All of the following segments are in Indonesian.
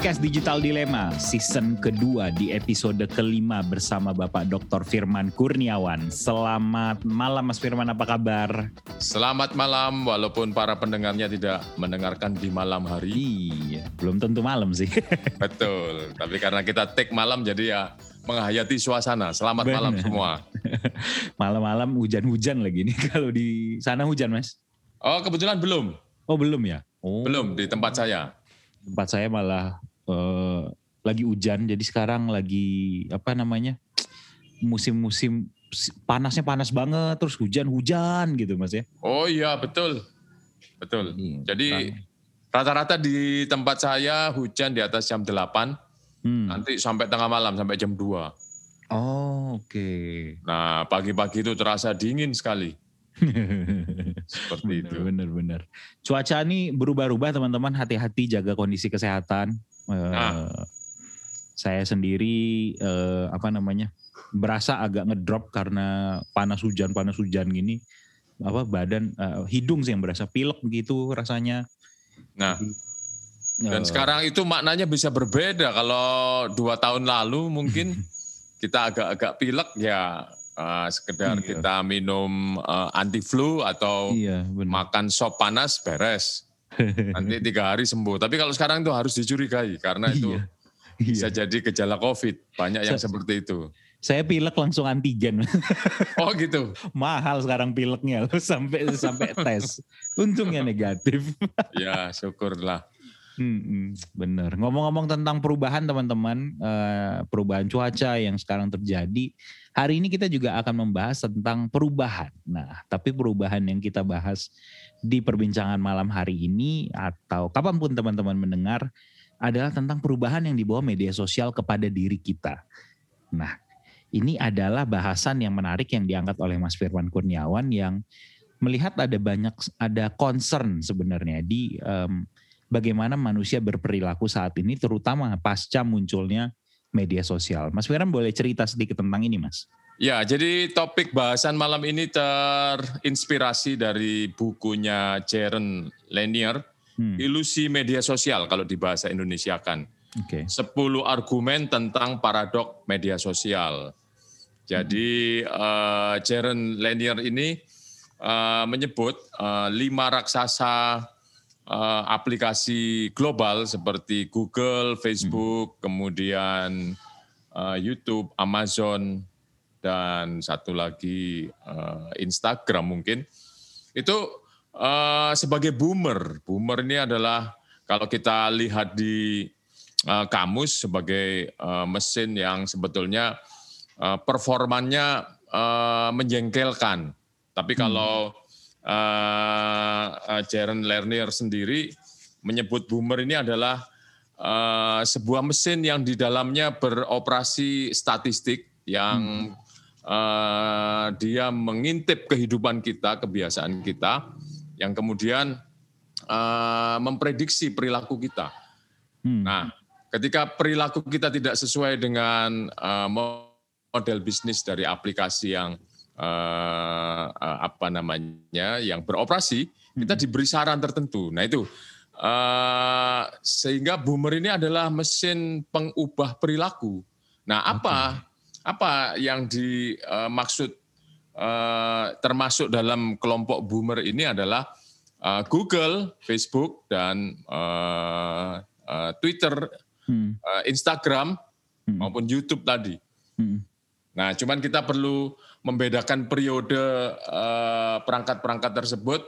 Podcast Digital Dilema season kedua di episode kelima bersama Bapak Dr. Firman Kurniawan. Selamat malam Mas Firman, apa kabar? Selamat malam, walaupun para pendengarnya tidak mendengarkan di malam hari. Iya, belum tentu malam sih. Betul, tapi karena kita take malam jadi ya menghayati suasana. Selamat Bener. malam semua. Malam-malam hujan-hujan lagi nih. Kalau di sana hujan, Mas? Oh, kebetulan belum. Oh, belum ya? Oh. Belum di tempat saya. Tempat saya malah uh, lagi hujan jadi sekarang lagi apa namanya musim-musim panasnya panas banget terus hujan-hujan gitu mas ya oh iya betul betul iya, jadi rata-rata di tempat saya hujan di atas jam 8 hmm. nanti sampai tengah malam sampai jam 2 oh oke okay. nah pagi-pagi itu terasa dingin sekali Seperti bener, itu. Benar-benar. Cuaca ini berubah-ubah teman-teman. Hati-hati jaga kondisi kesehatan. Uh, Saya sendiri uh, apa namanya berasa agak ngedrop karena panas hujan panas hujan gini. Apa badan uh, hidung sih yang berasa pilek gitu rasanya. Nah. Dan uh, sekarang itu maknanya bisa berbeda. Kalau dua tahun lalu mungkin kita agak-agak pilek ya uh, sekedar iya. kita minum uh, anti flu atau iya, makan sop panas beres nanti tiga hari sembuh tapi kalau sekarang itu harus dicurigai karena itu iya. bisa iya. jadi gejala covid banyak yang Se seperti itu saya pilek langsung antigen. Oh gitu. Mahal sekarang pileknya sampai sampai tes. Untungnya negatif. ya syukurlah. Hmm, bener. Ngomong-ngomong tentang perubahan teman-teman, uh, perubahan cuaca yang sekarang terjadi, hari ini kita juga akan membahas tentang perubahan. Nah, tapi perubahan yang kita bahas di perbincangan malam hari ini atau kapan pun teman-teman mendengar adalah tentang perubahan yang dibawa media sosial kepada diri kita. Nah, ini adalah bahasan yang menarik yang diangkat oleh Mas Firman Kurniawan yang melihat ada banyak ada concern sebenarnya di um, bagaimana manusia berperilaku saat ini terutama pasca munculnya media sosial. Mas Firman boleh cerita sedikit tentang ini Mas? Ya, jadi topik bahasan malam ini terinspirasi dari bukunya Jaren Lanier, hmm. Ilusi Media Sosial kalau di bahasa Indonesia kan. Okay. 10 argumen tentang paradok media sosial. Jadi hmm. uh, Jaren Lanier ini uh, menyebut uh, lima raksasa uh, aplikasi global seperti Google, Facebook, hmm. kemudian uh, YouTube, Amazon, dan satu lagi uh, Instagram mungkin. Itu uh, sebagai boomer. Boomer ini adalah kalau kita lihat di uh, kamus sebagai uh, mesin yang sebetulnya uh, performannya uh, menjengkelkan. Tapi hmm. kalau uh, uh, Jaren Lerner sendiri menyebut boomer ini adalah uh, sebuah mesin yang di dalamnya beroperasi statistik yang hmm. Uh, dia mengintip kehidupan kita, kebiasaan kita, yang kemudian uh, memprediksi perilaku kita. Hmm. Nah, ketika perilaku kita tidak sesuai dengan uh, model bisnis dari aplikasi yang uh, apa namanya yang beroperasi kita hmm. diberi saran tertentu. Nah itu uh, sehingga boomer ini adalah mesin pengubah perilaku. Nah apa okay. Apa yang dimaksud uh, termasuk dalam kelompok boomer ini adalah uh, Google, Facebook dan Twitter, hmm. Instagram hmm. maupun YouTube tadi. Hmm. Nah, cuman kita perlu membedakan periode eh, perangkat-perangkat tersebut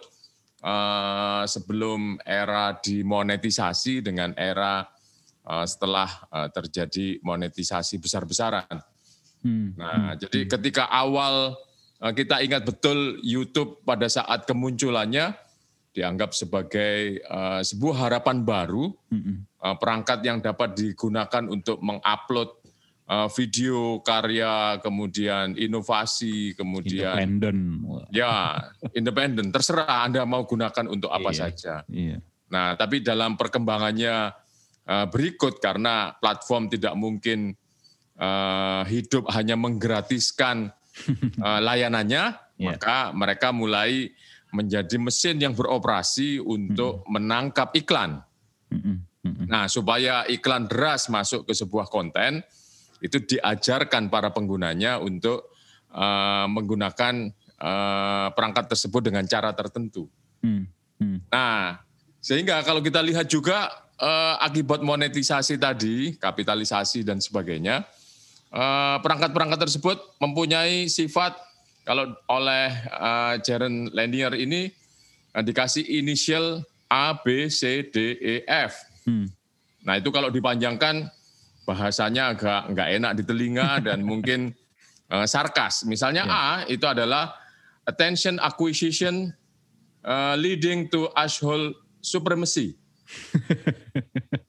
sebelum era dimonetisasi dengan era setelah terjadi monetisasi besar-besaran. Hmm. Nah, hmm. jadi ketika awal uh, kita ingat betul YouTube pada saat kemunculannya dianggap sebagai uh, sebuah harapan baru, hmm. uh, perangkat yang dapat digunakan untuk mengupload uh, video karya, kemudian inovasi, kemudian independen. Ya, independen. Terserah Anda mau gunakan untuk apa iya, saja. Iya. Nah, tapi dalam perkembangannya uh, berikut karena platform tidak mungkin uh, hidup hanya menggratiskan uh, layanannya, yeah. maka mereka mulai menjadi mesin yang beroperasi untuk menangkap iklan. Nah, supaya iklan deras masuk ke sebuah konten, itu diajarkan para penggunanya untuk uh, menggunakan uh, perangkat tersebut dengan cara tertentu. Hmm. Hmm. Nah, sehingga kalau kita lihat juga uh, akibat monetisasi tadi, kapitalisasi dan sebagainya, perangkat-perangkat uh, tersebut mempunyai sifat kalau oleh uh, Jaren Lanier ini uh, dikasih inisial A, B, C, D, E, F. Hmm. Nah itu kalau dipanjangkan bahasanya agak nggak enak di telinga dan mungkin uh, sarkas. Misalnya yeah. A itu adalah attention acquisition uh, leading to asshole supremacy.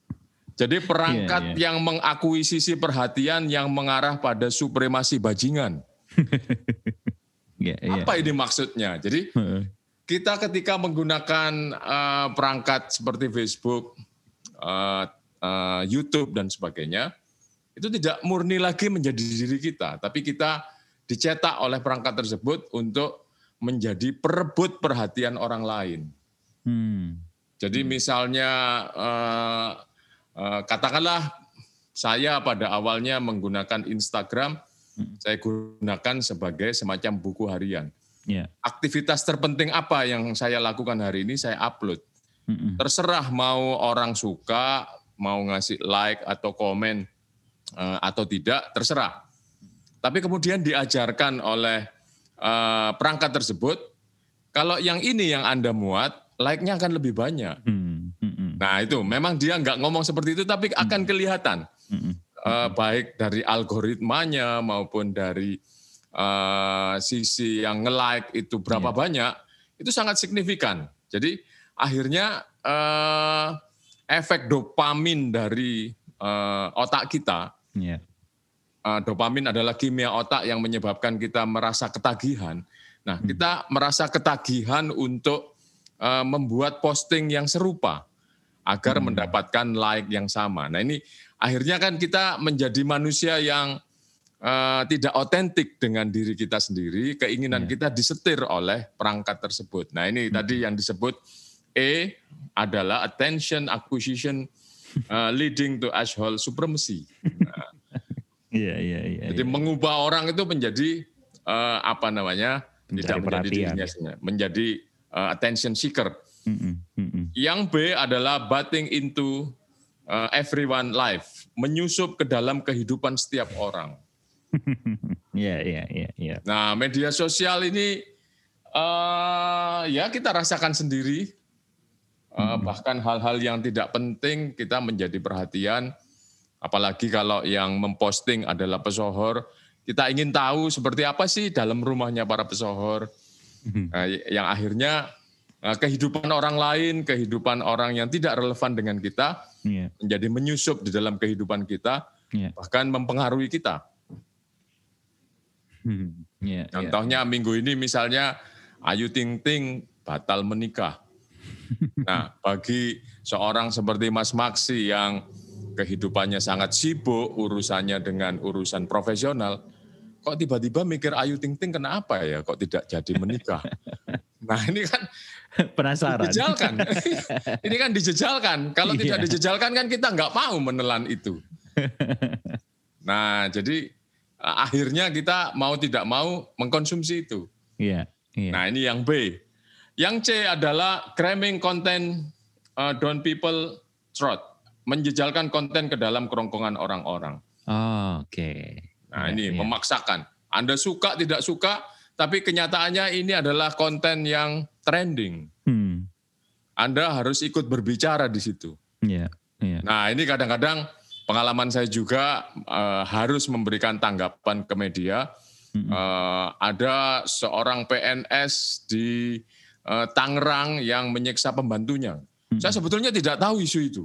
Jadi perangkat yeah, yeah. yang mengakuisisi perhatian yang mengarah pada supremasi bajingan. yeah, yeah. Apa ini maksudnya? Jadi kita ketika menggunakan uh, perangkat seperti Facebook, uh, uh, YouTube dan sebagainya, itu tidak murni lagi menjadi diri kita, tapi kita dicetak oleh perangkat tersebut untuk menjadi perebut perhatian orang lain. Hmm. Jadi misalnya uh, uh, katakanlah saya pada awalnya menggunakan Instagram, hmm. saya gunakan sebagai semacam buku harian. Yeah. Aktivitas terpenting apa yang saya lakukan hari ini saya upload. Hmm. Terserah mau orang suka, mau ngasih like atau komen uh, atau tidak terserah. Tapi kemudian diajarkan oleh uh, perangkat tersebut, kalau yang ini yang anda muat, like-nya akan lebih banyak. Hmm. Nah itu memang dia nggak ngomong seperti itu, tapi akan hmm. kelihatan hmm, hmm. Uh, baik dari algoritmanya maupun dari uh, sisi yang nge-like itu berapa yeah. banyak, itu sangat signifikan. Jadi akhirnya uh, efek dopamin dari uh, otak kita. Yeah. Uh, dopamin adalah kimia otak yang menyebabkan kita merasa ketagihan. Nah, hmm. kita merasa ketagihan untuk uh, membuat posting yang serupa agar hmm. mendapatkan like yang sama. Nah, ini akhirnya kan kita menjadi manusia yang uh, tidak otentik dengan diri kita sendiri, keinginan yeah. kita disetir oleh perangkat tersebut. Nah, ini hmm. tadi yang disebut E adalah attention acquisition uh, leading to asshole supremacy. Nah, iya, iya, iya. Jadi iya. mengubah orang itu menjadi uh, apa namanya? Mencari tidak menjadi dirinya sendiri, menjadi uh, attention seeker. Mm -mm. Yang B adalah butting into uh, everyone life, menyusup ke dalam kehidupan setiap orang. Iya, iya, iya, iya. Nah, media sosial ini uh, ya kita rasakan sendiri Uh, bahkan hal-hal yang tidak penting kita menjadi perhatian, apalagi kalau yang memposting adalah pesohor. Kita ingin tahu seperti apa sih dalam rumahnya para pesohor, uh, yang akhirnya kehidupan orang lain, kehidupan orang yang tidak relevan dengan kita, yeah. menjadi menyusup di dalam kehidupan kita, yeah. bahkan mempengaruhi kita. Yeah, Contohnya yeah. minggu ini misalnya Ayu Ting Ting batal menikah. Nah, bagi seorang seperti Mas Maksi yang kehidupannya sangat sibuk, urusannya dengan urusan profesional, kok tiba-tiba mikir Ayu Ting Ting kenapa ya kok tidak jadi menikah? Nah ini kan penasaran. Dijejalkan. ini kan dijejalkan. Kalau iya. tidak dijejalkan kan kita nggak mau menelan itu. Nah jadi akhirnya kita mau tidak mau mengkonsumsi itu. Iya. iya. Nah ini yang B. Yang C adalah cramming konten uh, down people throat, menjejalkan konten ke dalam kerongkongan orang-orang. Oh, Oke. Okay. Nah ya, ini ya. memaksakan. Anda suka tidak suka, tapi kenyataannya ini adalah konten yang trending. Hmm. Anda harus ikut berbicara di situ. Yeah, yeah. Nah ini kadang-kadang pengalaman saya juga uh, harus memberikan tanggapan ke media. -hmm. uh, ada seorang PNS di uh, Tangerang yang menyiksa pembantunya. Hmm. Saya sebetulnya tidak tahu isu itu.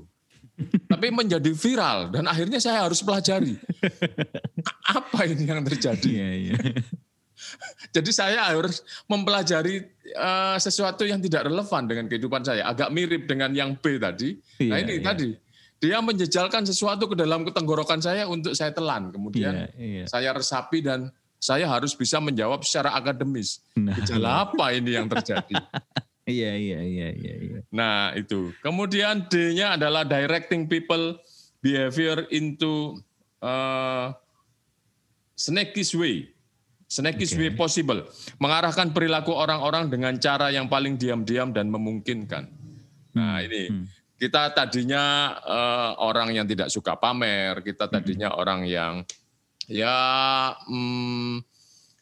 Tapi menjadi viral dan akhirnya saya harus pelajari. Apa ini yang terjadi? Iya, iya. Jadi saya harus mempelajari uh, sesuatu yang tidak relevan dengan kehidupan saya. Agak mirip dengan yang B tadi. Nah iya, ini iya. tadi dia menjejalkan sesuatu ke dalam ketenggorokan saya untuk saya telan. Kemudian iya, iya. saya resapi dan saya harus bisa menjawab secara akademis. Nah, Gejala apa ini yang terjadi? Iya, iya, iya, iya, iya. Nah, itu. Kemudian D-nya adalah directing people behavior into uh, snakes way. Snakes okay. way possible. Mengarahkan perilaku orang-orang dengan cara yang paling diam-diam dan memungkinkan. Nah, hmm. ini hmm. kita tadinya uh, orang yang tidak suka pamer, kita tadinya hmm. orang yang ya, hmm,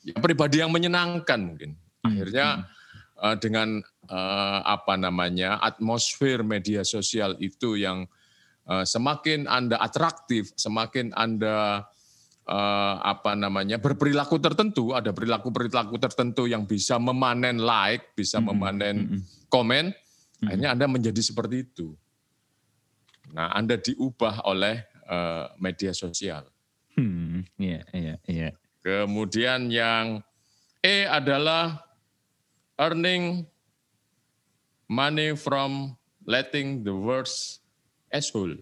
ya pribadi yang menyenangkan mungkin. Hmm. Akhirnya uh, dengan uh, apa namanya atmosfer media sosial itu yang uh, semakin anda atraktif, semakin anda uh, apa namanya berperilaku tertentu, ada perilaku perilaku tertentu yang bisa memanen like, bisa mm-hmm. memanen mm-hmm. komen, mm-hmm. akhirnya anda menjadi seperti itu. Nah, anda diubah oleh uh, media sosial. Hmm, iya, iya, iya. Kemudian yang E adalah earning money from letting the words asshole.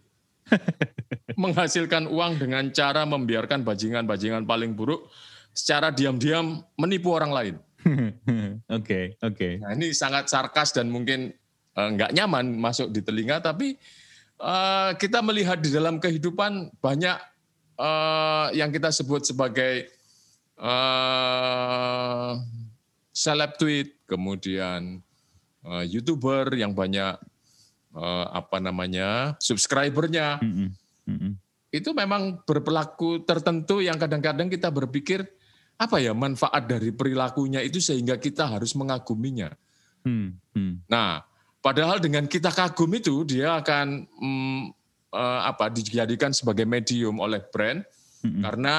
menghasilkan uang dengan cara membiarkan bajingan-bajingan paling buruk secara diam-diam menipu orang lain. Oke, oke. Okay, okay. Nah, ini sangat sarkas dan mungkin uh, nggak nyaman masuk di telinga, tapi uh, kita melihat di dalam kehidupan banyak uh, yang kita sebut sebagai uh, seleb tweet, kemudian uh, youtuber yang banyak uh, apa namanya subscribernya mm -hmm. -hmm. itu memang berperilaku tertentu yang kadang-kadang kita berpikir apa ya manfaat dari perilakunya itu sehingga kita harus mengaguminya. Mm -hmm. Nah, padahal dengan kita kagum itu dia akan mm, uh, apa dijadikan sebagai medium oleh brand mm -hmm. karena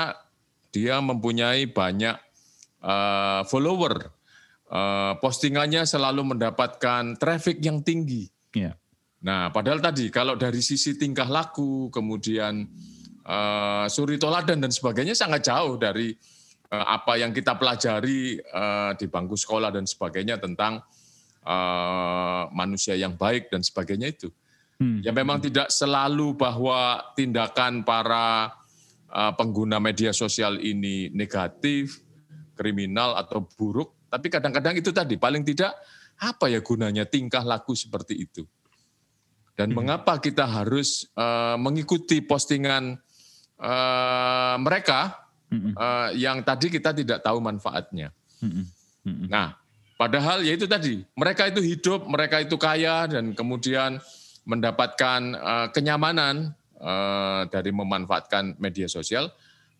dia mempunyai banyak uh, follower. Uh, postingannya selalu mendapatkan traffic yang tinggi. Yeah. Nah, padahal tadi kalau dari sisi tingkah laku, kemudian uh, suri toladan dan sebagainya sangat jauh dari uh, apa yang kita pelajari uh, di bangku sekolah dan sebagainya tentang uh, manusia yang baik dan sebagainya itu. Hmm. Ya memang tidak selalu bahwa tindakan para uh, pengguna media sosial ini negatif, kriminal atau buruk, tapi kadang-kadang itu tadi paling tidak apa ya gunanya tingkah laku seperti itu. Dan hmm. mengapa kita harus uh, mengikuti postingan uh, mereka hmm. uh, yang tadi kita tidak tahu manfaatnya. Hmm. Hmm. Nah, padahal ya itu tadi, mereka itu hidup, mereka itu kaya dan kemudian mendapatkan uh, kenyamanan uh, dari memanfaatkan media sosial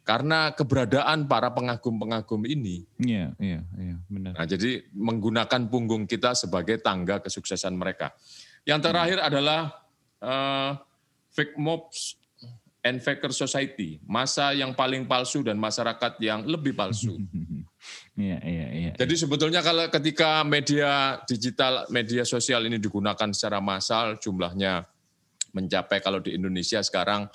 karena keberadaan para pengagum-pengagum ini. Iya, iya, iya, benar. Nah, jadi menggunakan punggung kita sebagai tangga kesuksesan mereka. Yang terakhir adalah uh, fake mobs and faker society, masa yang paling palsu dan masyarakat yang lebih palsu. Iya, iya, iya. Jadi sebetulnya kalau ketika media digital, media sosial ini digunakan secara massal, jumlahnya mencapai kalau di Indonesia sekarang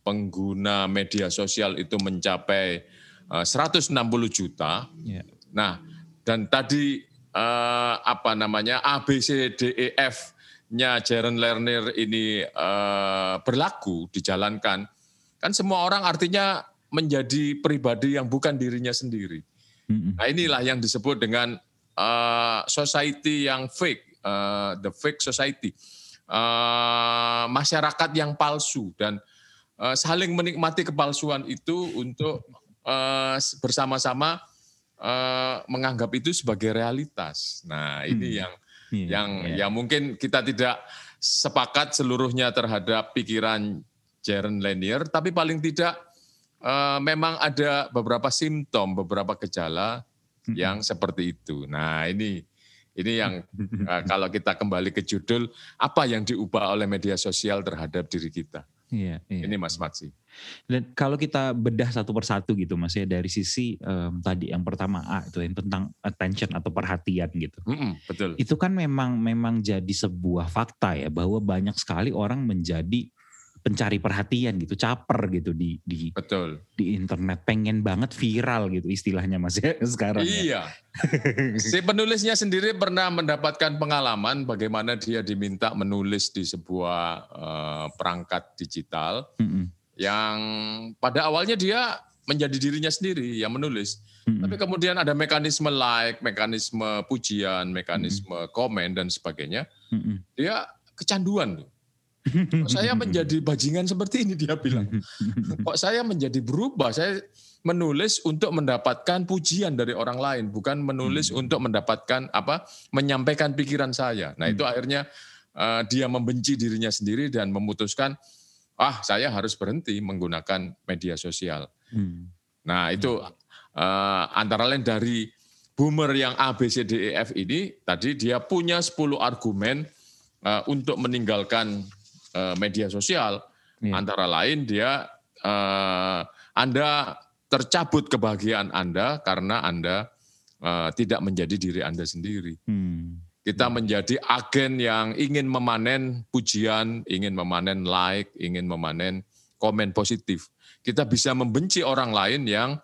pengguna media sosial itu mencapai uh, 160 juta. Yeah. Nah, dan tadi uh, apa namanya A B C D E F nya Jaren Lerner ini uh, berlaku dijalankan, kan semua orang artinya menjadi pribadi yang bukan dirinya sendiri. Nah inilah yang disebut dengan uh, society yang fake, uh, the fake society, uh, masyarakat yang palsu dan uh, saling menikmati kepalsuan itu untuk uh, bersama-sama uh, menganggap itu sebagai realitas. Nah ini hmm. yang yeah, yang yeah. yang mungkin kita tidak sepakat seluruhnya terhadap pikiran Jaren Lanier, tapi paling tidak uh, memang ada beberapa simptom, beberapa gejala yang seperti itu. Nah ini ini yang uh, kalau kita kembali ke judul apa yang diubah oleh media sosial terhadap diri kita. Iya, iya. Ini Mas Maksi. Dan kalau kita bedah satu persatu gitu Mas ya dari sisi um, tadi yang pertama A itu yang tentang attention atau perhatian gitu. Mm -mm, betul. Itu kan memang memang jadi sebuah fakta ya bahwa banyak sekali orang menjadi pencari perhatian gitu, caper gitu di di Betul. di internet, pengen banget viral gitu istilahnya Mas ya sekarang. Ya. Iya. Ya. si penulisnya sendiri pernah mendapatkan pengalaman bagaimana dia diminta menulis di sebuah uh, perangkat digital mm -hmm. yang pada awalnya dia menjadi dirinya sendiri yang menulis. Hmm. Tapi kemudian ada mekanisme like, mekanisme pujian, mekanisme hmm. komen dan sebagainya. Hmm. Dia kecanduan tuh. Kok saya menjadi bajingan seperti ini dia bilang. Kok saya menjadi berubah? Saya menulis untuk mendapatkan pujian dari orang lain, bukan menulis hmm. untuk mendapatkan apa? menyampaikan pikiran saya. Nah, hmm. itu akhirnya uh, dia membenci dirinya sendiri dan memutuskan ah, saya harus berhenti menggunakan media sosial. Hmm. Nah, itu uh, antara lain dari boomer yang A, B, C, D, E, F ini, tadi dia punya 10 argumen uh, untuk meninggalkan media sosial. Yeah. Antara lain dia uh, Anda tercabut kebahagiaan Anda karena Anda uh, tidak menjadi diri Anda sendiri. Hmm. Kita menjadi agen yang ingin memanen pujian, ingin memanen like, ingin memanen komen positif. Kita bisa membenci orang lain yang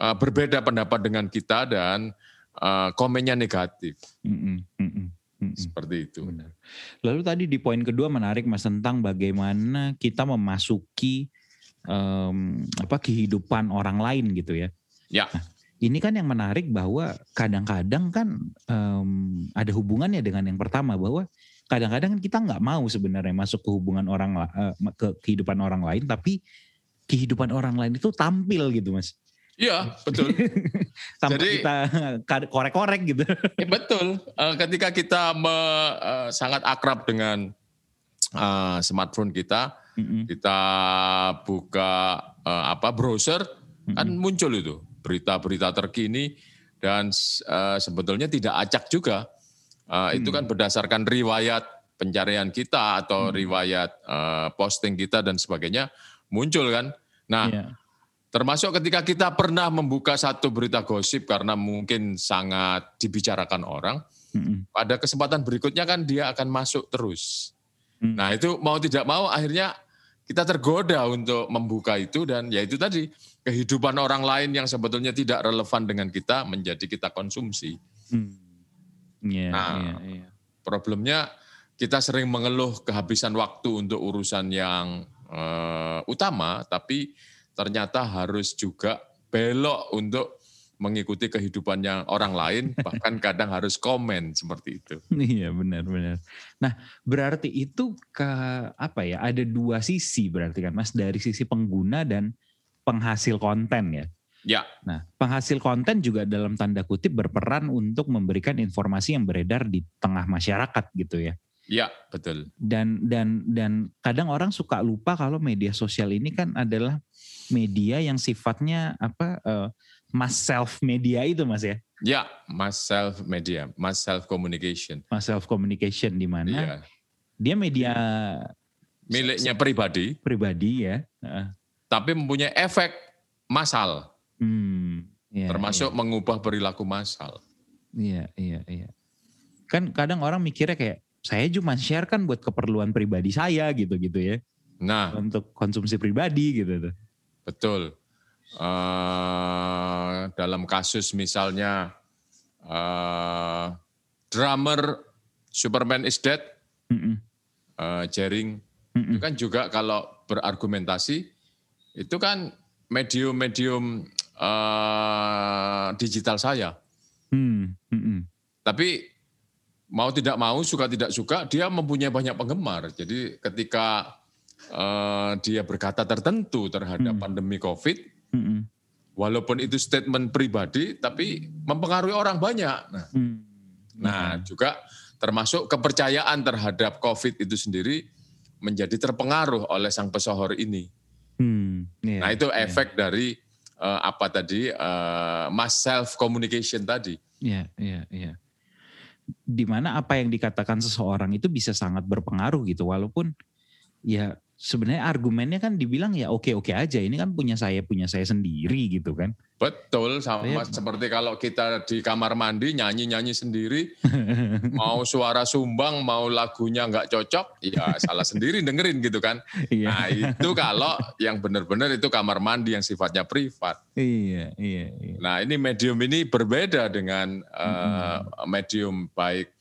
uh, berbeda pendapat dengan kita dan uh, komennya negatif. Mm -mm, mm Seperti itu. Benar. Lalu tadi di poin kedua menarik mas tentang bagaimana kita memasuki um, apa kehidupan orang lain gitu ya. Ya. Nah, ini kan yang menarik bahwa kadang-kadang kan um, ada hubungannya dengan yang pertama bahwa kadang-kadang kita nggak mau sebenarnya masuk ke hubungan orang uh, ke kehidupan orang lain tapi kehidupan orang lain itu tampil gitu mas. Iya betul. Sampai Jadi, kita korek-korek gitu. Ya betul. Uh, ketika kita me, uh, sangat akrab dengan uh, smartphone kita, mm -hmm. kita buka uh, apa browser, mm -hmm. kan muncul itu berita-berita terkini dan uh, sebetulnya tidak acak juga. Uh, hmm. Itu kan berdasarkan riwayat pencarian kita atau hmm. riwayat uh, posting kita dan sebagainya muncul kan. Nah, yeah. Termasuk ketika kita pernah membuka satu berita gosip karena mungkin sangat dibicarakan orang, hmm. pada kesempatan berikutnya kan dia akan masuk terus. Hmm. Nah, itu mau tidak mau akhirnya kita tergoda untuk membuka itu dan ya itu tadi kehidupan orang lain yang sebetulnya tidak relevan dengan kita menjadi kita konsumsi. Hmm. Yeah, nah, yeah, yeah. problemnya kita sering mengeluh kehabisan waktu untuk urusan yang uh, utama, tapi ternyata harus juga belok untuk mengikuti kehidupannya orang lain, bahkan kadang harus komen seperti itu. Iya benar-benar. Nah berarti itu ke apa ya? Ada dua sisi berarti kan, Mas, dari sisi pengguna dan penghasil konten ya. Ya. Nah, penghasil konten juga dalam tanda kutip berperan untuk memberikan informasi yang beredar di tengah masyarakat gitu ya. Ya, betul. Dan dan dan kadang orang suka lupa kalau media sosial ini kan adalah media yang sifatnya apa uh, mass self media itu Mas ya. Ya, mass self media, mass self communication. Mass self communication di mana ya. dia media miliknya pribadi. Pribadi ya. Tapi mempunyai efek massal. Hmm, ya, termasuk ya. mengubah perilaku massal. Iya, iya, iya. Kan kadang orang mikirnya kayak saya cuma share kan buat keperluan pribadi saya gitu-gitu ya. Nah, untuk konsumsi pribadi gitu tuh. Betul. Uh, dalam kasus misalnya uh, drummer Superman is Dead, mm -mm. Uh, Jering, mm -mm. itu kan juga kalau berargumentasi itu kan medium-medium uh, digital saya. Mm -mm. Tapi mau tidak mau, suka tidak suka, dia mempunyai banyak penggemar. Jadi ketika uh, dia berkata tertentu terhadap hmm. pandemi COVID, hmm. walaupun itu statement pribadi, tapi mempengaruhi orang banyak. Nah, hmm. nah juga termasuk kepercayaan terhadap COVID itu sendiri menjadi terpengaruh oleh sang pesohor ini. Hmm, yeah, nah itu iya. efek yeah. dari uh, apa tadi uh, mass self communication tadi. Iya, iya, iya di mana apa yang dikatakan seseorang itu bisa sangat berpengaruh gitu walaupun ya sebenarnya argumennya kan dibilang ya oke-oke aja ini kan punya saya punya saya sendiri gitu kan. Betul sama saya, seperti kalau kita di kamar mandi nyanyi-nyanyi sendiri. Mau suara sumbang mau lagunya nggak cocok ya salah sendiri dengerin gitu kan. Iya. nah itu kalau yang benar-benar itu kamar mandi yang sifatnya privat. Iya iya, iya. nah ini medium ini berbeda dengan uh, medium baik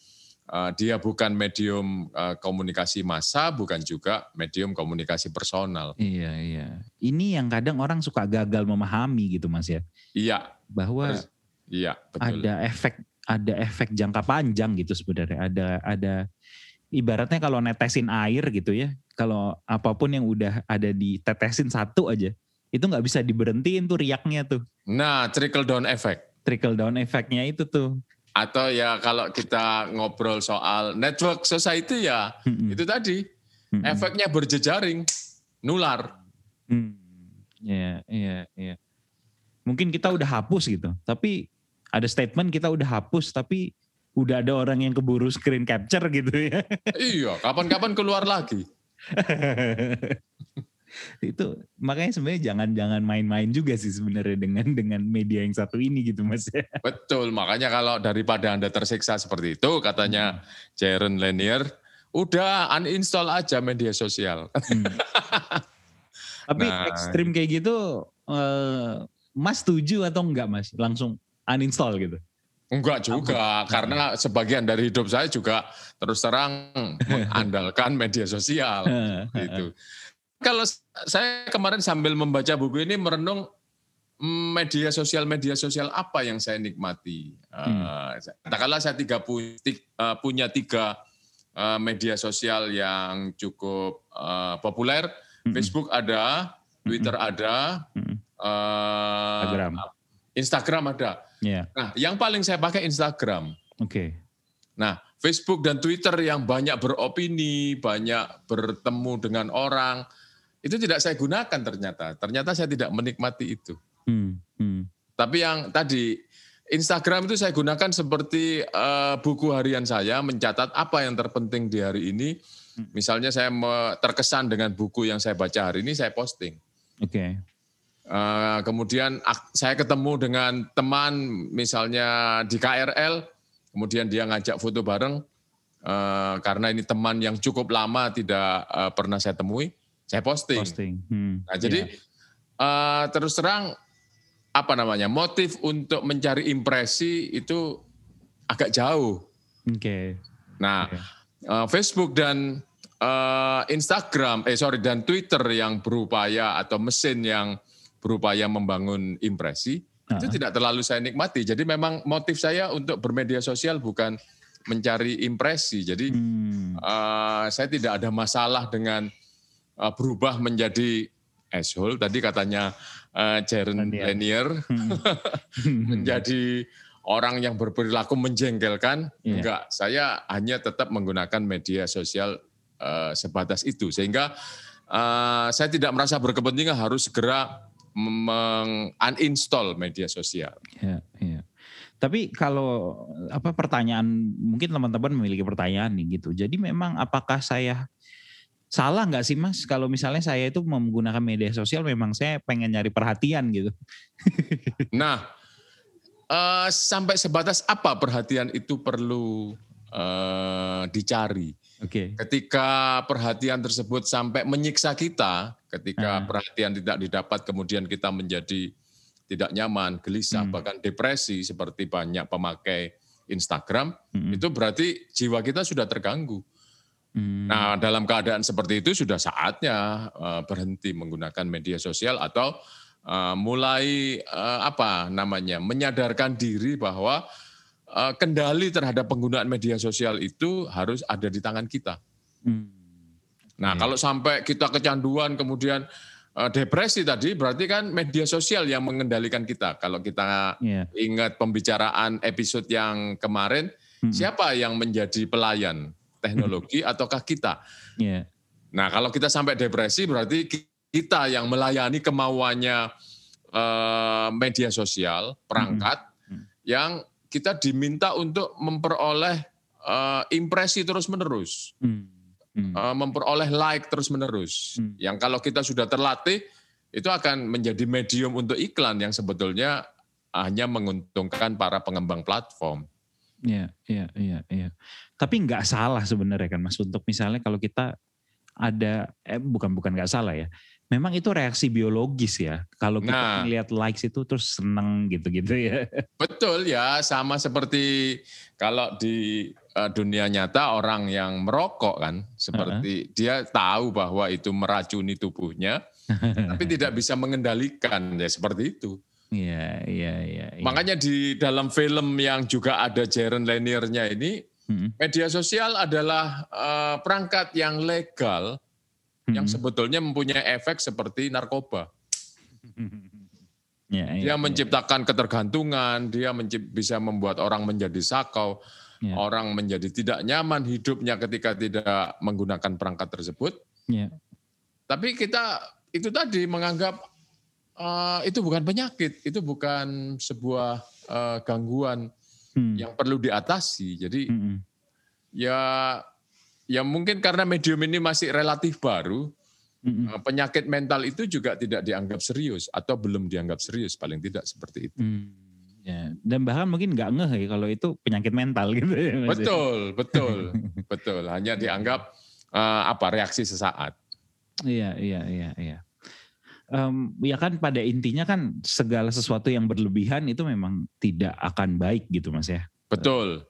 dia bukan medium uh, komunikasi massa, bukan juga medium komunikasi personal. Iya, iya. Ini yang kadang orang suka gagal memahami gitu Mas ya. Iya. Bahwa iya, betul. ada efek ada efek jangka panjang gitu sebenarnya. Ada ada ibaratnya kalau netesin air gitu ya. Kalau apa pun yang udah ada di tetesin satu aja, itu nggak bisa diberhentiin tuh riaknya tuh. Nah, trickle down effect. Trickle down effectnya itu tuh atau ya kalau kita ngobrol soal network society ya hmm. itu tadi hmm. efeknya berjejaring nular. Iya, iya, iya. Mungkin kita udah hapus gitu, tapi ada statement kita udah hapus, tapi udah ada orang yang keburu screen capture gitu ya. Iya, kapan-kapan keluar lagi. itu makanya sebenarnya jangan jangan main-main juga sih sebenarnya dengan dengan media yang satu ini gitu mas ya. Betul, makanya kalau daripada anda tersiksa seperti itu katanya hmm. Jaren Lanier, udah uninstall aja media sosial. Hmm. Tapi nah, ekstrim kayak gitu, uh, mas setuju atau enggak mas? Langsung uninstall gitu? Enggak juga, Apa? karena sebagian dari hidup saya juga terus terang mengandalkan media sosial. gitu. Kalau saya kemarin sambil membaca buku ini merenung media sosial media sosial apa yang saya nikmati. Hmm. Uh, katakanlah saya tiga pu uh, punya tiga uh, media sosial yang cukup uh, populer. Hmm. Facebook ada, Twitter hmm. ada, hmm. Uh, Instagram. Instagram ada. Yeah. Nah, yang paling saya pakai Instagram. Oke. Okay. Nah, Facebook dan Twitter yang banyak beropini, banyak bertemu dengan orang, itu tidak saya gunakan ternyata. Ternyata saya tidak menikmati itu. Hmm, hmm. Tapi yang tadi Instagram itu saya gunakan seperti uh, buku harian saya mencatat apa yang terpenting di hari ini. Hmm. Misalnya saya terkesan dengan buku yang saya baca hari ini saya posting. Oke. Okay. Uh, kemudian saya ketemu dengan teman misalnya di KRL, kemudian dia ngajak foto bareng uh, karena ini teman yang cukup lama tidak uh, pernah saya temui saya posting. posting. Hmm, nah, jadi yeah. uh, terus terang apa namanya motif untuk mencari impresi itu agak jauh. Oke. Okay. Nah, okay. Uh, Facebook dan uh, Instagram, eh sorry dan Twitter yang berupaya atau mesin yang berupaya membangun impresi uh-huh. itu tidak terlalu saya nikmati. Jadi memang motif saya untuk bermedia sosial bukan mencari impresi. Jadi hmm. uh, saya tidak ada masalah dengan uh, berubah menjadi asshole tadi katanya uh, Jaren Lanier hmm. menjadi orang yang berperilaku menjengkelkan yeah. enggak saya hanya tetap menggunakan media sosial uh, sebatas itu sehingga uh, saya tidak merasa berkepentingan harus segera menguninstall media sosial. Yeah, yeah. Tapi kalau apa pertanyaan mungkin teman-teman memiliki pertanyaan nih gitu. Jadi memang apakah saya salah nggak sih mas kalau misalnya saya itu menggunakan media sosial memang saya pengen nyari perhatian gitu. nah uh, sampai sebatas apa perhatian itu perlu uh, dicari. Oke. Okay. Ketika perhatian tersebut sampai menyiksa kita, ketika uh. perhatian tidak didapat kemudian kita menjadi tidak nyaman, gelisah, hmm. bahkan depresi seperti banyak pemakai Instagram, hmm. itu berarti jiwa kita sudah terganggu. Hmm. Nah, dalam keadaan seperti itu sudah saatnya uh, berhenti menggunakan media sosial atau uh, mulai uh, apa namanya menyadarkan diri bahwa uh, kendali terhadap penggunaan media sosial itu harus ada di tangan kita. Hmm. Nah, yeah. kalau sampai kita kecanduan kemudian uh, depresi tadi berarti kan media sosial yang mengendalikan kita. Kalau kita yeah. ingat pembicaraan episode yang kemarin, hmm. siapa yang menjadi pelayan? Teknologi ataukah kita? Yeah. Nah, kalau kita sampai depresi berarti kita yang melayani kemauannya uh, media sosial, perangkat mm-hmm. yang kita diminta untuk memperoleh uh, impresi terus-menerus. Mm-hmm. Uh, memperoleh like terus-menerus. Mm-hmm. Yang kalau kita sudah terlatih itu akan menjadi medium untuk iklan yang sebetulnya hanya menguntungkan para pengembang platform. Iya, iya, iya, iya. Tapi nggak salah sebenarnya kan Mas untuk misalnya kalau kita ada eh bukan bukan nggak salah ya. memang itu reaksi biologis ya. Kalau kita nah, melihat likes itu terus seneng gitu-gitu ya. Betul ya, sama seperti kalau di uh, dunia nyata orang yang merokok kan, seperti uh -huh. dia tahu bahwa itu meracuni tubuhnya, tapi tidak bisa mengendalikan ya seperti itu. Iya, iya, iya. Ya. Makanya di dalam film yang juga ada Jaren Lanier-nya ini, hmm. media sosial adalah uh, perangkat yang legal hmm. yang sebetulnya mempunyai efek seperti narkoba. ya, dia ya, menciptakan ya. ketergantungan, dia mencipt, bisa membuat orang menjadi sakau, ya. orang menjadi tidak nyaman hidupnya ketika tidak menggunakan perangkat tersebut. Ya. Tapi kita itu tadi menganggap uh, itu bukan penyakit, itu bukan sebuah uh, gangguan hmm. yang perlu diatasi. Jadi hmm. ya ya mungkin karena medium ini masih relatif baru, hmm. uh, penyakit mental itu juga tidak dianggap serius atau belum dianggap serius paling tidak seperti itu. Hmm. Ya, dan bahkan mungkin nggak ngeh ya kalau itu penyakit mental gitu ya. Mas. Betul, betul, betul. Hanya dianggap uh, apa reaksi sesaat. Iya, iya, iya, iya um, ya kan pada intinya kan segala sesuatu yang berlebihan itu memang tidak akan baik gitu mas ya. Betul.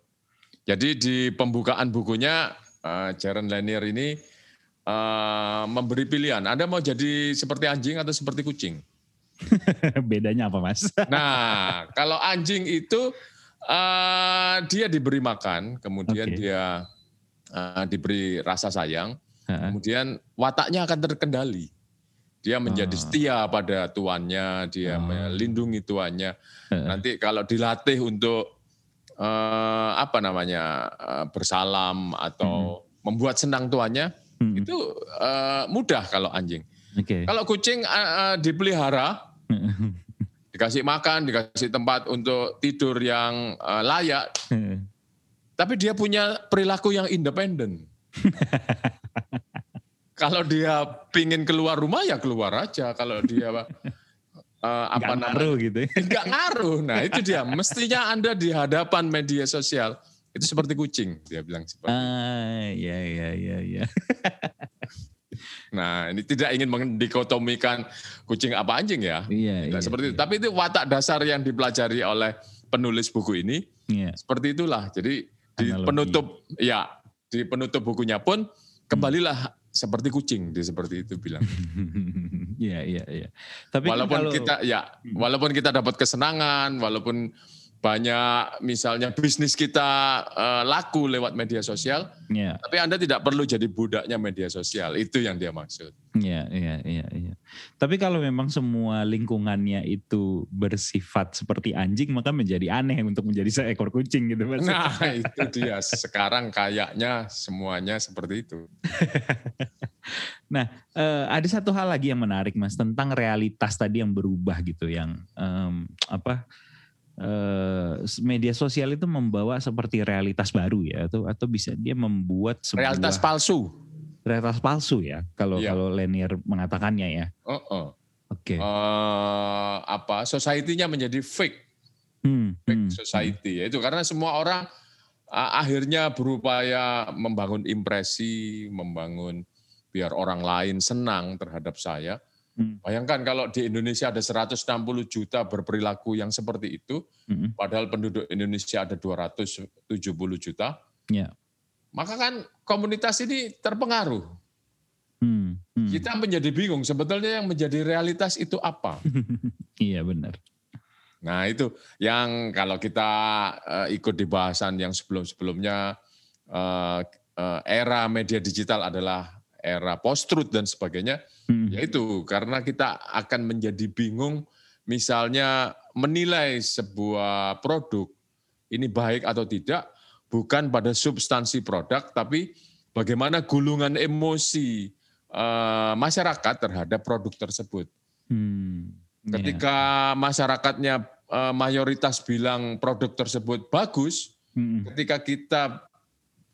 Jadi di pembukaan bukunya uh, Jaren Lanier ini uh, memberi pilihan. Anda mau jadi seperti anjing atau seperti kucing? Bedanya apa mas? nah kalau anjing itu uh, dia diberi makan, kemudian okay. dia uh, diberi rasa sayang, kemudian wataknya akan terkendali. Dia menjadi ah. setia pada tuannya, dia ah. melindungi tuannya. Nanti kalau dilatih untuk uh, apa namanya uh, bersalam atau hmm. membuat senang tuannya, hmm. itu uh, mudah kalau anjing. Okay. Kalau kucing uh, dipelihara, dikasih makan, dikasih tempat untuk tidur yang uh, layak, tapi dia punya perilaku yang independen. kalau dia pingin keluar rumah ya keluar aja. Kalau dia uh, apa gak ngaruh gitu. Ya. Enggak ngaruh. Nah itu dia. Mestinya anda di hadapan media sosial itu seperti kucing. Dia bilang seperti. Ah, ya ya ya ya. Nah, ini tidak ingin mendikotomikan kucing apa anjing ya. Iya, iya seperti iya. itu. Tapi itu watak dasar yang dipelajari oleh penulis buku ini. Iya. Seperti itulah. Jadi di penutup ya, di penutup bukunya pun kembalilah seperti kucing dia seperti itu bilang. Iya iya iya. Tapi kan walaupun kalau, kita ya hmm. walaupun kita dapat kesenangan, walaupun banyak misalnya bisnis kita uh, laku lewat media sosial, yeah. tapi Anda tidak perlu jadi budaknya media sosial. Itu yang dia maksud. Iya, iya, iya, iya. Tapi kalau memang semua lingkungannya itu bersifat seperti anjing, maka menjadi aneh untuk menjadi seekor kucing gitu Mas. Nah, itu dia. Sekarang kayaknya semuanya seperti itu. nah, uh, ada satu hal lagi yang menarik Mas tentang realitas tadi yang berubah gitu yang um, apa media sosial itu membawa seperti realitas baru ya atau atau bisa dia membuat sebuah realitas palsu realitas palsu ya kalau yeah. kalau Lenier mengatakannya ya. Uh -uh. Oke. Okay. Uh, eh, apa society-nya menjadi fake. Hmm, fake hmm, society hmm. ya itu karena semua orang uh, akhirnya berupaya membangun impresi, membangun biar orang lain senang terhadap saya. Hmm. Bayangkan kalau di Indonesia ada 160 juta berperilaku yang seperti itu, hmm. padahal penduduk Indonesia ada 270 juta. Yeah. Maka kan komunitas ini terpengaruh. Hmm. Hmm. Kita menjadi bingung sebetulnya yang menjadi realitas itu apa. iya benar. Nah itu yang kalau kita uh, ikut di bahasan yang sebelum-sebelumnya uh, uh, era media digital adalah era post-truth dan sebagainya, hmm. yaitu karena kita akan menjadi bingung misalnya menilai sebuah produk ini baik atau tidak bukan pada substansi produk tapi bagaimana gulungan emosi uh, masyarakat terhadap produk tersebut. Hmm, yeah. Ketika masyarakatnya uh, mayoritas bilang produk tersebut bagus, hmm. ketika kita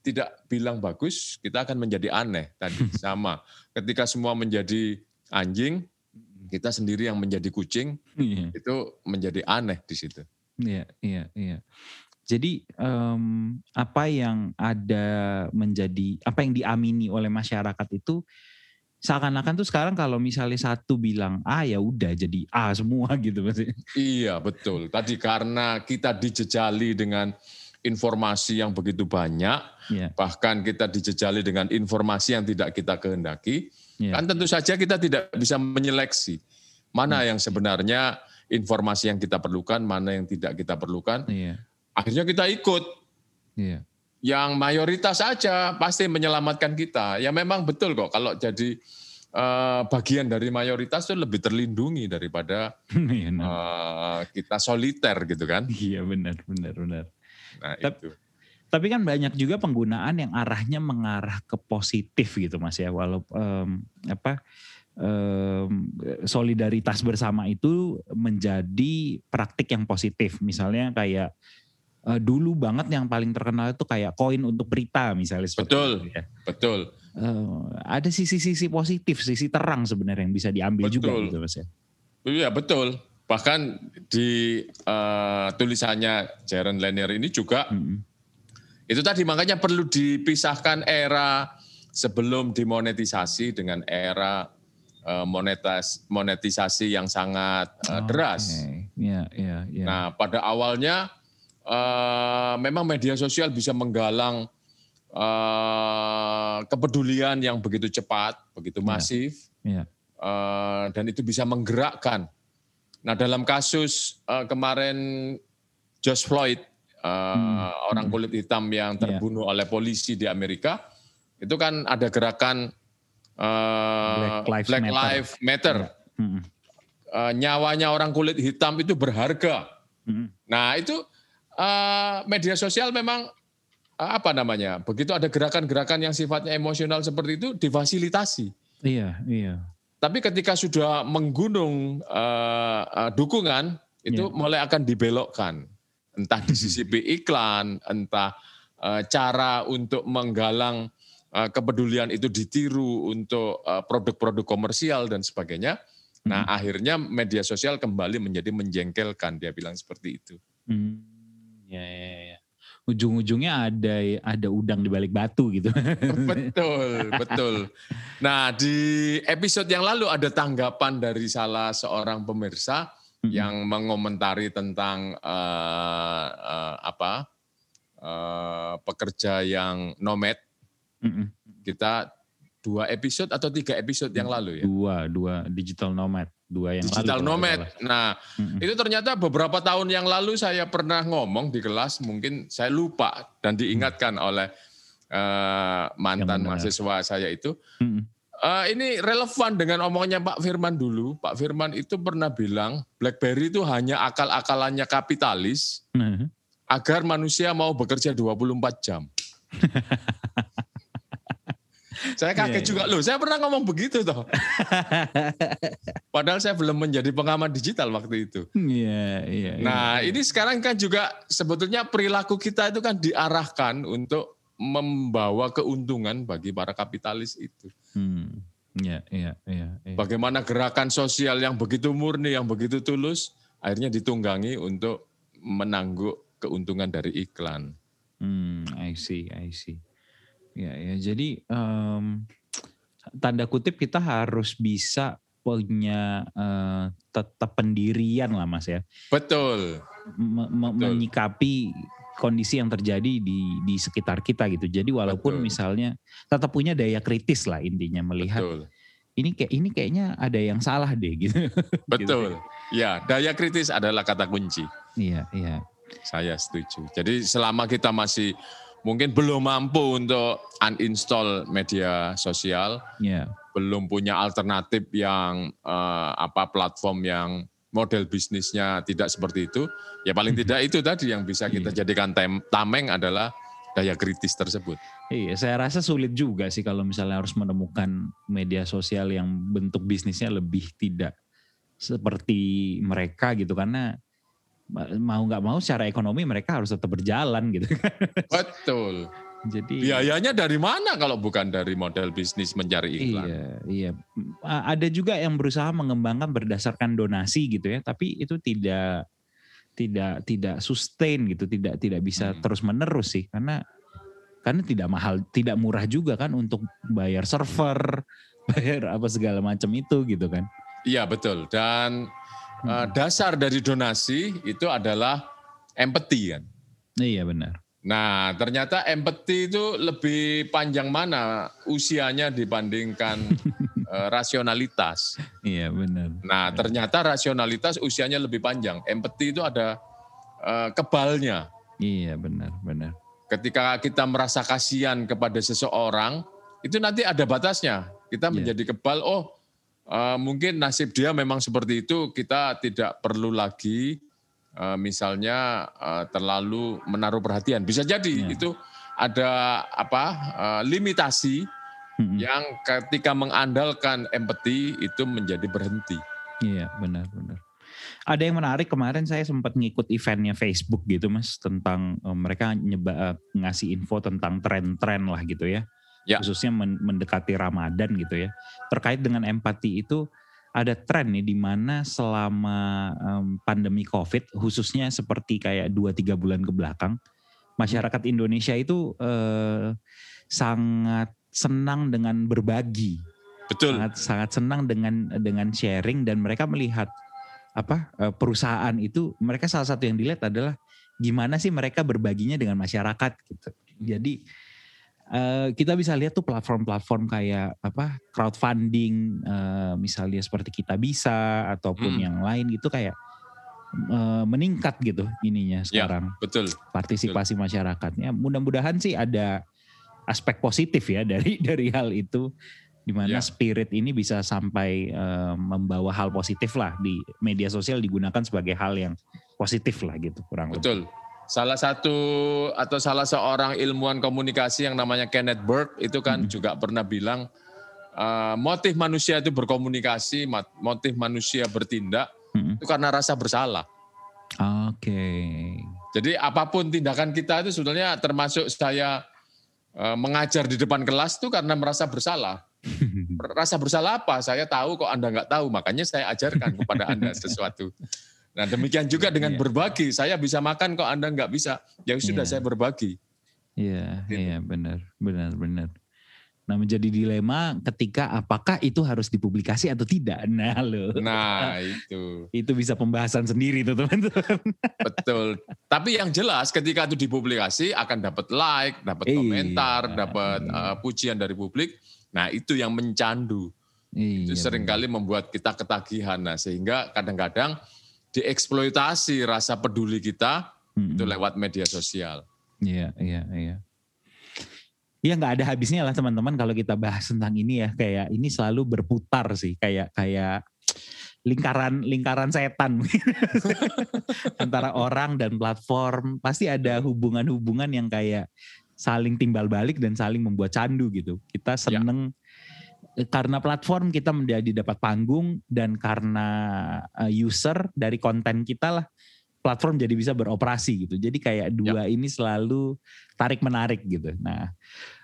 tidak bilang bagus, kita akan menjadi aneh tadi sama. Ketika semua menjadi anjing, kita sendiri yang menjadi kucing, yeah. itu menjadi aneh di situ. Iya, iya, iya. Jadi um, apa yang ada menjadi apa yang diamini oleh masyarakat itu seakan-akan tuh sekarang kalau misalnya satu bilang A ya udah jadi A semua gitu pasti. Iya betul. Tadi karena kita dijejali dengan informasi yang begitu banyak, yeah. bahkan kita dijejali dengan informasi yang tidak kita kehendaki, yeah. kan tentu saja kita tidak bisa menyeleksi mana yeah. yang sebenarnya informasi yang kita perlukan, mana yang tidak kita perlukan. Yeah. Akhirnya kita ikut. Yeah yang mayoritas saja pasti menyelamatkan kita. Ya memang betul kok kalau jadi uh, bagian dari mayoritas itu lebih terlindungi daripada uh, kita soliter gitu kan. Iya benar benar benar. Nah, tapi, itu. tapi kan banyak juga penggunaan yang arahnya mengarah ke positif gitu Mas ya. Walaupun um, apa um, solidaritas bersama itu menjadi praktik yang positif. Misalnya kayak uh, dulu banget yang paling terkenal itu kayak koin untuk berita misalnya. Betul, itu, ya. betul. Uh, ada sisi-sisi positif, sisi terang sebenarnya yang bisa diambil betul. juga gitu mas ya. Iya betul. Bahkan di uh, tulisannya Jaren Lanier ini juga hmm. itu tadi makanya perlu dipisahkan era sebelum dimonetisasi dengan era uh, monetas monetisasi yang sangat uh, deras. Okay. Yeah, yeah, yeah. Nah pada awalnya uh, memang media sosial bisa menggalang uh, kepedulian yang begitu cepat, begitu iya. masif, yeah. Yeah. Uh, dan itu bisa menggerakkan. Nah dalam kasus uh, kemarin George Floyd, uh, hmm. orang kulit hitam yang iya. terbunuh yeah. oleh polisi di Amerika, itu kan ada gerakan uh, Black Lives Black Matter. Lives Matter. Yeah. Hmm. Uh, nyawanya orang kulit hitam itu berharga. Hmm. Nah itu uh, media sosial memang uh, apa namanya? Begitu ada gerakan-gerakan yang sifatnya emosional seperti itu difasilitasi. Iya, iya. Tapi ketika sudah menggunung uh, uh, dukungan itu yeah. mulai akan dibelokkan. Entah di sisi iklan, entah uh, cara untuk menggalang uh, kepedulian itu ditiru untuk produk-produk uh, komersial dan sebagainya. Nah, hmm. akhirnya media sosial kembali menjadi menjengkelkan, dia bilang seperti itu. Hmm. Ya, ya, ya. Ujung-ujungnya ada ada udang di balik batu gitu. betul, betul. Nah, di episode yang lalu ada tanggapan dari salah seorang pemirsa hmm. yang mengomentari tentang uh, uh, apa? Uh, pekerja yang nomad. Hmm. Kita dua episode atau tiga episode yang lalu ya? Dua, dua digital nomad dua yang digital lalu, nomad. Nah, hmm. itu ternyata beberapa tahun yang lalu saya pernah ngomong di kelas, mungkin saya lupa dan diingatkan hmm. oleh uh, mantan mahasiswa saya itu. Hmm. Uh, ini relevan dengan omongnya Pak Firman dulu. Pak Firman itu pernah bilang BlackBerry itu hanya akal-akalannya kapitalis hmm. agar manusia mau bekerja 24 jam. Saya kaget yeah. juga loh. Saya pernah ngomong begitu toh. Padahal saya belum menjadi pengamat digital waktu itu. Iya, yeah, iya. Yeah, nah, ini sekarang kan juga sebetulnya perilaku kita itu kan diarahkan untuk membawa keuntungan bagi para kapitalis itu. Hmm. Iya, iya, iya. Bagaimana gerakan sosial yang begitu murni, yang begitu tulus, akhirnya ditunggangi untuk menangguk keuntungan dari iklan. Hmm, I see, I see. Ya, ya. Jadi um, tanda kutip kita harus bisa punya uh, tetap pendirian lah mas ya. Betul. Me me Betul. Menyikapi kondisi yang terjadi di di sekitar kita gitu. Jadi walaupun Betul. misalnya tetap punya daya kritis lah intinya melihat. Betul. Ini kayak ini kayaknya ada yang salah deh gitu. Betul. gitu. Ya, daya kritis adalah kata kunci. Iya, iya. Saya setuju. Jadi selama kita masih mungkin belum mampu untuk uninstall media sosial, yeah. belum punya alternatif yang uh, apa platform yang model bisnisnya tidak seperti itu, ya paling tidak itu tadi yang bisa kita yeah. jadikan tameng adalah daya kritis tersebut. Iya, saya rasa sulit juga sih kalau misalnya harus menemukan media sosial yang bentuk bisnisnya lebih tidak seperti mereka gitu karena mau nggak mau secara ekonomi mereka harus tetap berjalan gitu kan. Betul. Jadi biayanya dari mana kalau bukan dari model bisnis mencari iklan? Iya, iya. Ada juga yang berusaha mengembangkan berdasarkan donasi gitu ya, tapi itu tidak tidak tidak sustain gitu, tidak tidak bisa hmm. terus menerus sih karena karena tidak mahal, tidak murah juga kan untuk bayar server, bayar apa segala macam itu gitu kan. Iya betul dan. Uh, dasar dari donasi itu adalah empati kan. Iya benar. Nah, ternyata empati itu lebih panjang mana usianya dibandingkan uh, rasionalitas. Iya, benar. Nah, ternyata rasionalitas usianya lebih panjang. Empati itu ada uh, kebalnya. Iya, benar, benar. Ketika kita merasa kasihan kepada seseorang, itu nanti ada batasnya. Kita iya. menjadi kebal, oh uh, mungkin nasib dia memang seperti itu, kita tidak perlu lagi uh, misalnya uh, terlalu menaruh perhatian. Bisa jadi ya. itu ada apa uh, limitasi hmm. yang ketika mengandalkan empati itu menjadi berhenti. Iya benar benar. Ada yang menarik kemarin saya sempat ngikut eventnya Facebook gitu mas tentang uh, mereka nyeba uh, ngasih info tentang tren-tren lah gitu ya. ya. Khususnya mendekati Ramadan gitu ya. Terkait dengan empati itu ada tren nih di mana selama um, pandemi COVID khususnya seperti kayak 2 3 bulan ke belakang masyarakat Indonesia itu uh, sangat senang dengan berbagi. Betul. Sangat sangat senang dengan dengan sharing dan mereka melihat apa uh, perusahaan itu mereka salah satu yang dilihat adalah gimana sih mereka berbaginya dengan masyarakat gitu. Jadi Uh, kita bisa lihat tuh platform-platform kayak apa crowdfunding uh, misalnya seperti kita bisa ataupun hmm. yang lain gitu kayak uh, meningkat gitu ininya ya, sekarang ya, betul partisipasi betul. masyarakatnya mudah-mudahan sih ada aspek positif ya dari dari hal itu di mana ya. spirit ini bisa sampai uh, membawa hal positif lah di media sosial digunakan sebagai hal yang positif lah gitu kurang betul lebih. Salah satu atau salah seorang ilmuwan komunikasi yang namanya Kenneth Burke itu kan hmm. juga pernah bilang uh, motif manusia itu berkomunikasi, motif manusia bertindak hmm. itu karena rasa bersalah. Oke. Okay. Jadi apa pun tindakan kita itu sebenarnya termasuk saya uh, mengajar di depan kelas itu karena merasa bersalah. Rasa bersalah apa? Saya tahu kok Anda nggak tahu, makanya saya ajarkan kepada Anda sesuatu. Nah demikian juga dengan iya. berbagi. Saya bisa makan kok Anda nggak bisa. Ya sudah iya. saya berbagi. Iya, gitu. iya benar, benar, benar. Nah menjadi dilema ketika apakah itu harus dipublikasi atau tidak. Nah lo. Nah itu. itu bisa pembahasan sendiri tuh teman-teman. Betul. Tapi yang jelas ketika itu dipublikasi akan dapat like, dapat iya, komentar, dapat uh, pujian dari publik. Nah itu yang mencandu. Iya, itu sering kali membuat kita ketagihan. Nah sehingga kadang-kadang dieksploitasi rasa peduli kita hmm. itu lewat media sosial. Iya, iya, iya. Iya nggak ada habisnya lah teman-teman kalau kita bahas tentang ini ya kayak ini selalu berputar sih kayak kayak lingkaran lingkaran setan antara orang dan platform pasti ada hubungan-hubungan yang kayak saling timbal balik dan saling membuat candu gitu kita ya. Karena platform kita menjadi dapat panggung dan karena uh, user dari konten kita lah platform jadi bisa beroperasi gitu. Jadi kayak dua ya. ini selalu tarik menarik gitu. Nah,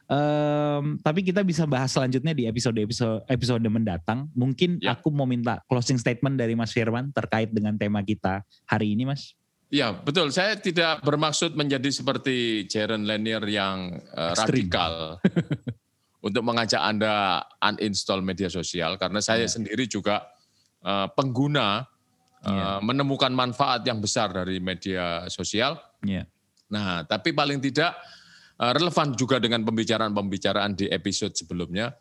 um, tapi kita bisa bahas selanjutnya di episode episode episode mendatang. Mungkin ya. aku mau minta closing statement dari Mas Firman terkait dengan tema kita hari ini, Mas. Ya betul. Saya tidak bermaksud menjadi seperti Jaren Lanier yang uh, radikal. untuk mengajak Anda uninstall media sosial karena saya yeah. sendiri juga uh, pengguna yeah. Iya. menemukan manfaat yang besar dari media sosial. Yeah. Nah, tapi paling tidak uh, relevan juga dengan pembicaraan-pembicaraan di episode sebelumnya.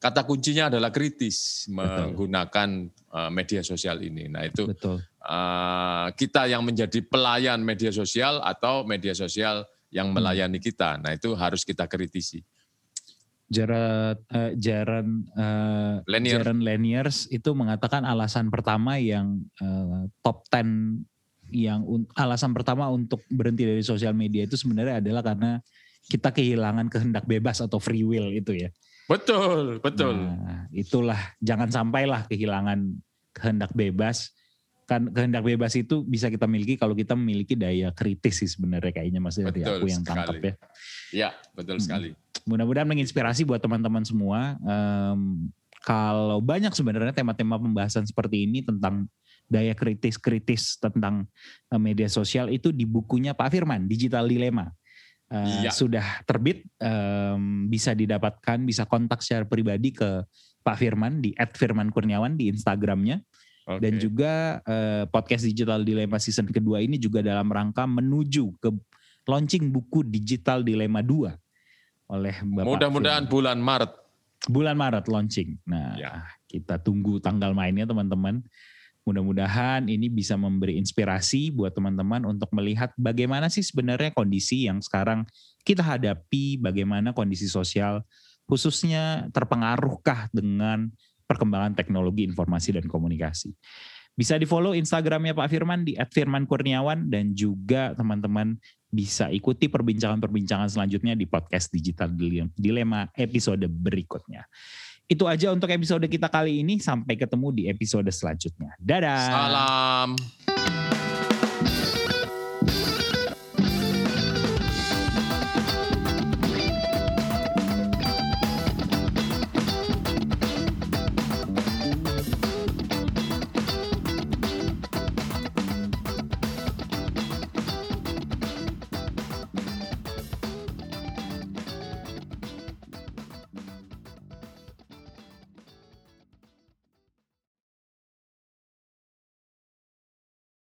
Kata kuncinya adalah kritis Betul. menggunakan uh, media sosial ini. Nah, itu Betul. Uh, kita yang menjadi pelayan media sosial atau media sosial yang hmm. melayani kita. Nah, itu harus kita kritisi. Jared uh, Jaron uh, Lanier. Jaron Laniers itu mengatakan alasan pertama yang uh, top 10 yang alasan pertama untuk berhenti dari sosial media itu sebenarnya adalah karena kita kehilangan kehendak bebas atau free will itu ya. Betul, betul. Nah, itulah jangan sampailah kehilangan kehendak bebas. Kan kehendak bebas itu bisa kita miliki kalau kita memiliki daya kritis sih sebenarnya kayaknya Mas dari aku yang tangkap ya. Ya, betul hmm. sekali mudah-mudahan menginspirasi buat teman-teman semua. Um, kalau banyak sebenarnya tema-tema pembahasan seperti ini tentang daya kritis-kritis tentang uh, media sosial itu di bukunya Pak Firman, Digital Dilema. Uh, ya. Sudah terbit, um, bisa didapatkan, bisa kontak secara pribadi ke Pak Firman di @firmankurniawan di Instagramnya. Okay. Dan juga uh, podcast Digital Dilema season kedua ini juga dalam rangka menuju ke launching buku Digital Dilema 2 oleh Bapak Mudah-mudahan bulan Maret. Bulan Maret launching. Nah, ya. kita tunggu tanggal mainnya teman-teman. Mudah-mudahan ini bisa memberi inspirasi buat teman-teman untuk melihat bagaimana sih sebenarnya kondisi yang sekarang kita hadapi, bagaimana kondisi sosial khususnya terpengaruhkah dengan perkembangan teknologi informasi dan komunikasi. Bisa di follow Instagramnya Pak Firman di @firmankurniawan dan juga teman-teman bisa ikuti perbincangan-perbincangan selanjutnya di podcast Digital Dilema episode berikutnya. Itu aja untuk episode kita kali ini. Sampai ketemu di episode selanjutnya. Dadah. Salam.